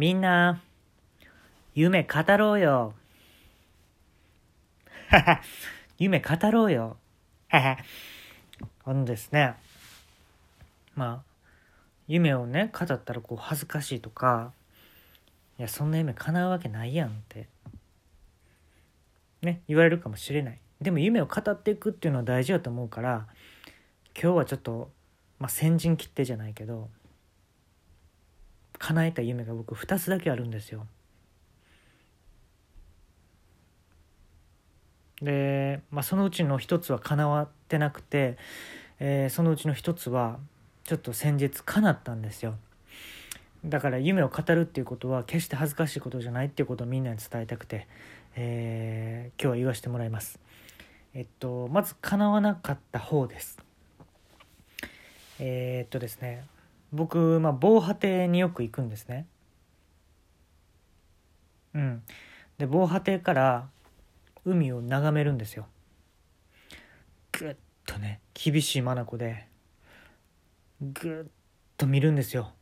みんな、夢語ろうよ。夢語ろうよ。あのですね、まあ、夢をね、語ったらこう恥ずかしいとか、いや、そんな夢叶うわけないやんって、ね、言われるかもしれない。でも夢を語っていくっていうのは大事だと思うから、今日はちょっと、まあ、先陣切ってじゃないけど、叶えた夢が僕2つだけあるんですよ。で、まあ、そのうちの1つは叶わってなくて、えーそのうちの1つはちょっと先日叶ったんですよ。だから夢を語るっていうことは決して恥ずかしいことじゃないっていうことをみんなに伝えたくて、えー今日は言わせてもらいます。えっとまず叶わなかった方です。えーっとですね僕、まあ、防波堤によく行くんですね。うん。で防波堤から海を眺めるんですよ。ぐっとね厳しい眼でぐっと見るんですよ。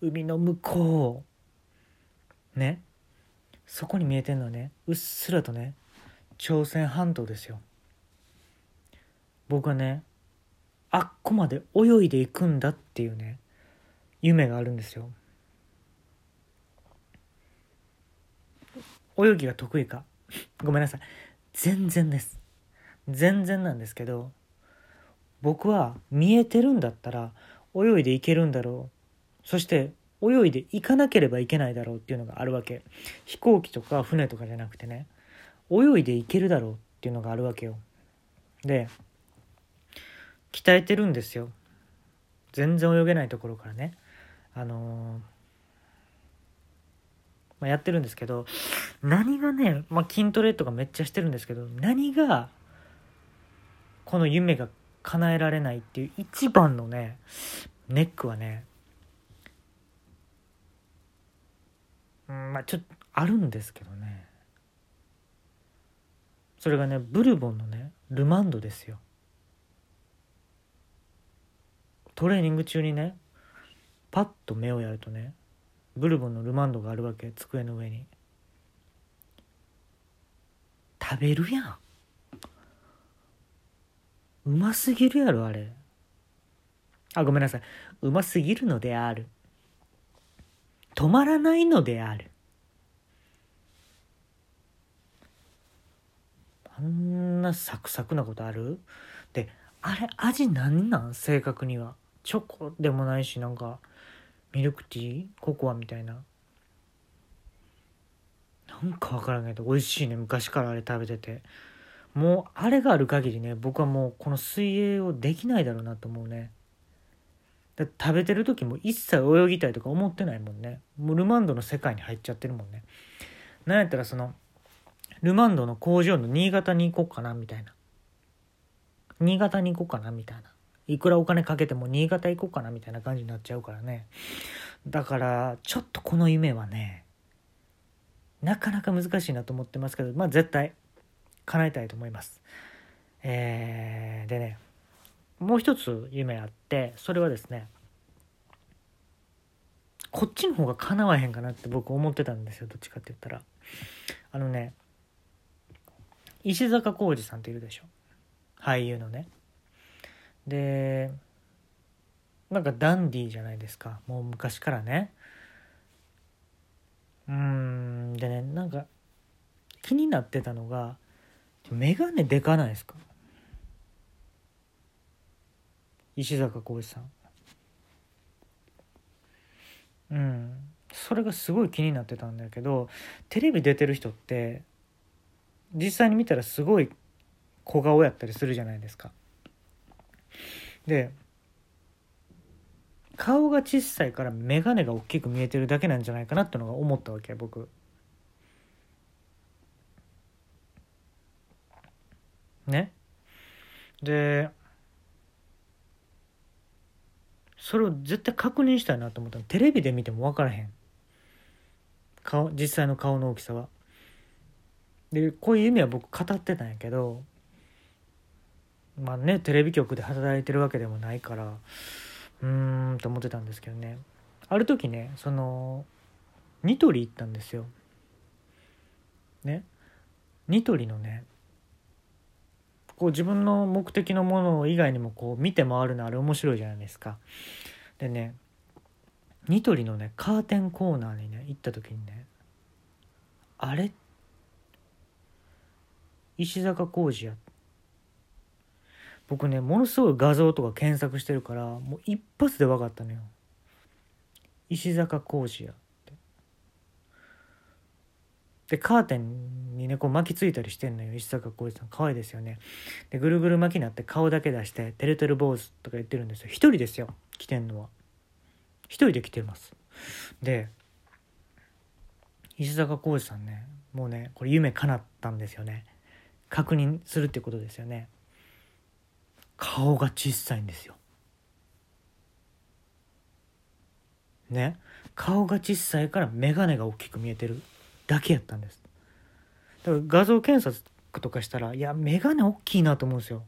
海の向こうをねそこに見えてるのはねうっすらとね朝鮮半島ですよ。僕はねあっこまで泳いでいくんだっていうね夢があるんですよ。泳ぎが得意か？ごめんなさい。全然です。全然なんですけど僕は見えてるんだったら泳いでいけるんだろう。そして泳いで行かなければいけないだろうっていうのがあるわけ。飛行機とか船とかじゃなくてね。泳いで行けるだろうっていうのがあるわけよ。で鍛えてるんですよ。全然泳げないところからね。あのーまあ、やってるんですけど何がね、まあ、筋トレとかめっちゃしてるんですけど何がこの夢が叶えられないっていう一番のねネックはねうんまあちょっとあるんですけどね。それがねブルボンのねルマンドですよ。トレーニング中にねパッと目をやるとねブルボンのルマンドがあるわけ机の上に。食べるやん。うますぎるやろあれ。あごめんなさい。うますぎるのである。止まらないのである。あんなサクサクなことある？であれ味何なん？正確には。チョコでもないしなんかミルクティー？ココアみたいな。なんかわからんけど美味しいね。昔からあれ食べてて。もうあれがある限りね僕はもうこの水泳をできないだろうなと思うね。だ食べてる時も一切泳ぎたいとか思ってないもんね。もうルマンドの世界に入っちゃってるもんね。なんやったらそのルマンドの工場の新潟に行こうかなみたいな。新潟に行こうかなみたいな。いくらお金かけても新潟行こうかなみたいな感じになっちゃうからね。だからちょっとこの夢はねなかなか難しいなと思ってますけどまあ絶対叶えたいと思います。えー、でねもう一つ夢あってそれはですねこっちの方が叶わへんかなって僕思ってたんですよどっちかって言ったら。あのね石坂浩二さんっているでしょ。俳優のね。でなんかダンディーじゃないですか。もう昔からね。うんでねなんか気になってたのが眼鏡でかないですか？石坂浩二さん。うん。それがすごい気になってたんだけどテレビ出てる人って実際に見たらすごい小顔やったりするじゃないですか。で顔が小さいから眼鏡が大きく見えてるだけなんじゃないかなってのが思ったわけ僕。ね？でそれを絶対確認したいなと思ったテレビで見ても分からへん。顔実際の顔の大きさは。でこういう夢は僕語ってたんやけどまあねテレビ局で働いてるわけでもないからうーんと思ってたんですけどね。ある時ねそのニトリ行ったんですよ。ね？ニトリのねこう自分の目的のもの以外にもこう見て回るのあれ面白いじゃないですか。でねニトリのねカーテンコーナーにね行った時にねあれ？石坂浩二や僕ねものすごい画像とか検索してるからもう一発で分かったのよ。石坂浩二やって。でカーテンにねこう巻きついたりしてんのよ。石坂浩二さん。可愛いですよね。でぐるぐる巻きになって顔だけ出して「てるてる坊主」とか言ってるんですよ。一人ですよ。着てんのは。一人で着てます。で石坂浩二さんねもうねこれ夢叶ったんですよね。確認するってことですよね。顔が小さいんですよ。ね？顔が小さいから眼鏡が大きく見えてるだけやったんです。だから画像検索とかしたらいや眼鏡大きいなと思うんですよ。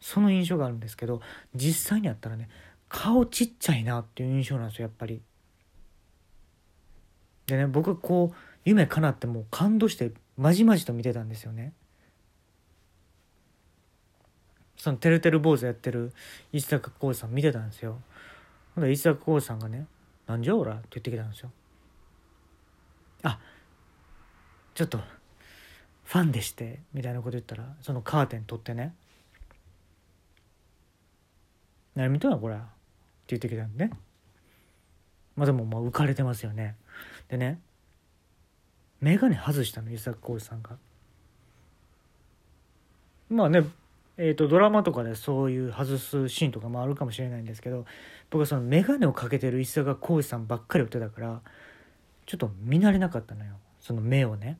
その印象があるんですけど実際にやったらね顔ちっちゃいなっていう印象なんですよやっぱり。でね僕こう夢叶ってもう感動してまじまじと見てたんですよね。そのてるてる坊主やってる石坂浩二さん見てたんですよ。ほんで石坂浩二さんがね「なんじゃおら」って言ってきたんですよあちょっとファンでしてみたいなこと言ったらそのカーテン取ってね「何見とんやこれ」って言ってきたんでね。まあでもまあ浮かれてますよね。でね眼鏡外したの伊坂浩二さんが。まあねえーと、ドラマとかでそういう外すシーンとかもあるかもしれないんですけど僕はその眼鏡をかけてる石坂浩二さんばっかり追ってたからちょっと見慣れなかったのよ。その目をね。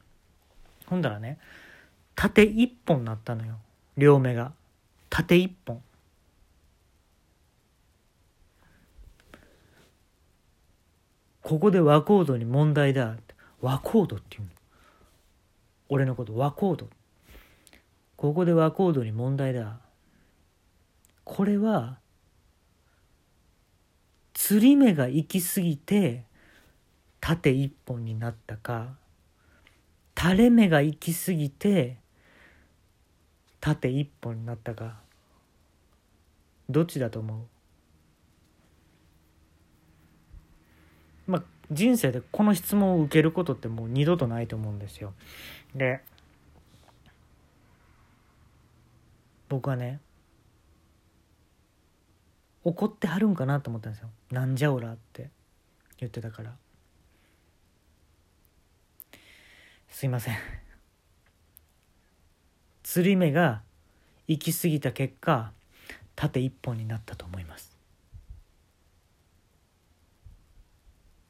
ほんだらね縦一本なったのよ。両目が。縦一本。ここで和コードに問題だ和コードっていうの。俺のこと和コードここで和コードに問題だ。これは釣り目が行き過ぎて縦一本になったか垂れ目が行き過ぎて縦一本になったか。どっちだと思う？まあ人生でこの質問を受けることってもう二度とないと思うんですよ。で僕はね怒ってはるんかなと思ったんですよ「なんじゃおら」って言ってたから。すいません。釣り目が行き過ぎた結果縦一本になったと思います。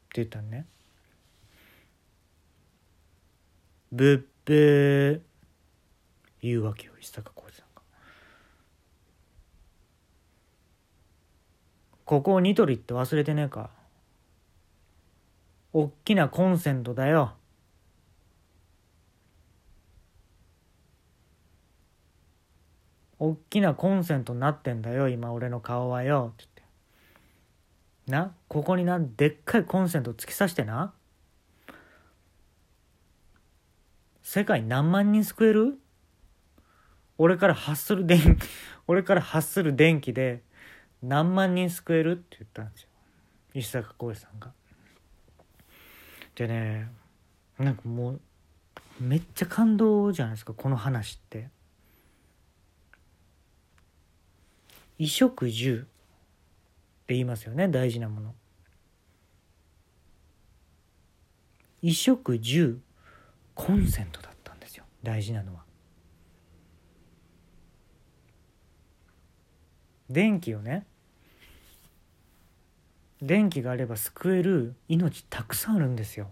って言ったのね。ブッブー。言うわけよ石坂浩二さんがここをニトリって忘れてねえか。おっきなコンセントだよ。おっきなコンセントになってんだよ今俺の顔はよ。って言って。な？ここにな？でっかいコンセント突き刺してな？世界何万人救える？俺から発する電気 俺から発する電気で何万人救えるって言ったんですよ石坂浩二さんが。でねなんかもうめっちゃ感動じゃないですかこの話って。衣食住って言いますよね大事なもの。衣食住コンセントだったんですよ大事なのは。電気をね電気があれば救える命たくさんあるんですよ。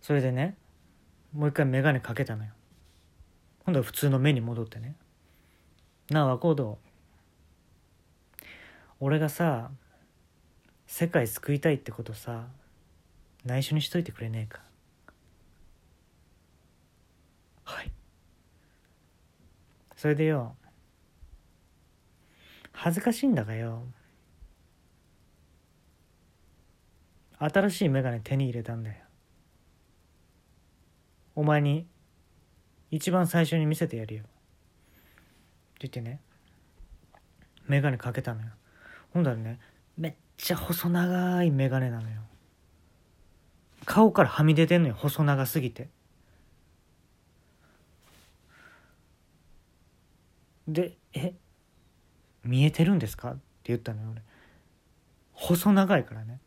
それでねもう一回眼鏡かけたのよ。今度は普通の目に戻ってね。なあ和光堂俺がさ世界救いたいってことさ内緒にしといてくれねえかはい。それでよ恥ずかしいんだがよ新しい眼鏡手に入れたんだよ。お前に一番最初に見せてやるよ。って言ってね眼鏡かけたのよ。ほんだらねめっちゃ細長い眼鏡なのよ。顔からはみ出てんのよ細長すぎて。で「え見えてるんですか?」って言ったのよ俺。細長いからね。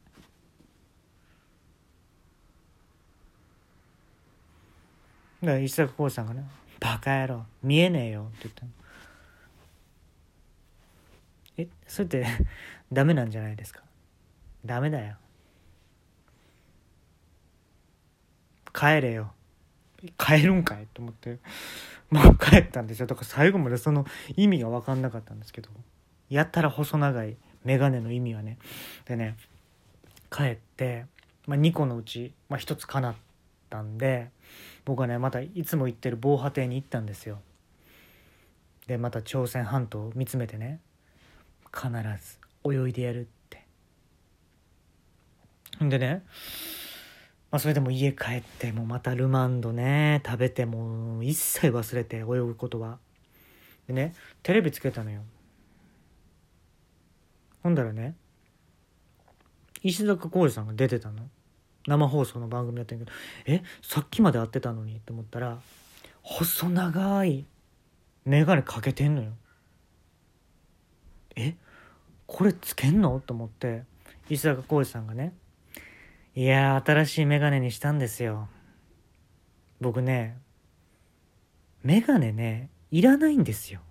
だから石坂浩二さんがね「バカ野郎見えねえよ」って言ったの。えそれって ダメなんじゃないですか？ダメだよ。帰れよ。帰るんかいと思って。もう帰ったんですよ。だから最後までその意味が分かんなかったんですけど。やったら細長い眼鏡の意味はね。でね帰って、まあ、2個のうち、まあ、1つ叶ったんで僕はねまたいつも行ってる防波堤に行ったんですよ。でまた朝鮮半島を見つめてね必ず泳いでやるって。んでねまあ、それでも家帰ってもまたルマンドね食べても一切忘れて泳ぐことは。でねテレビつけたのよ。ほんだらね石坂浩二さんが出てたの。生放送の番組やってんけどえさっきまで会ってたのにって思ったら細長い眼鏡かけてんのよ。えこれつけんの？と思って石坂浩二さんがねいやー、新しいメガネにしたんですよ。僕ね、メガネね、いらないんですよ。